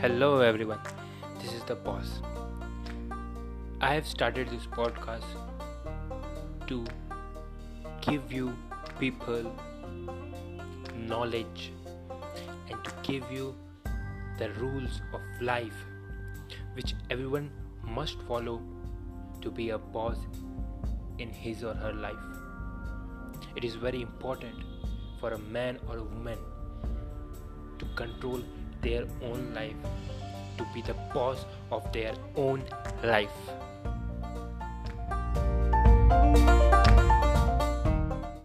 Hello, everyone. This is the boss. I have started this podcast to give you people knowledge and to give you the rules of life which everyone must follow to be a boss in his or her life. It is very important for a man or a woman to control their own life, to be the boss of their own life.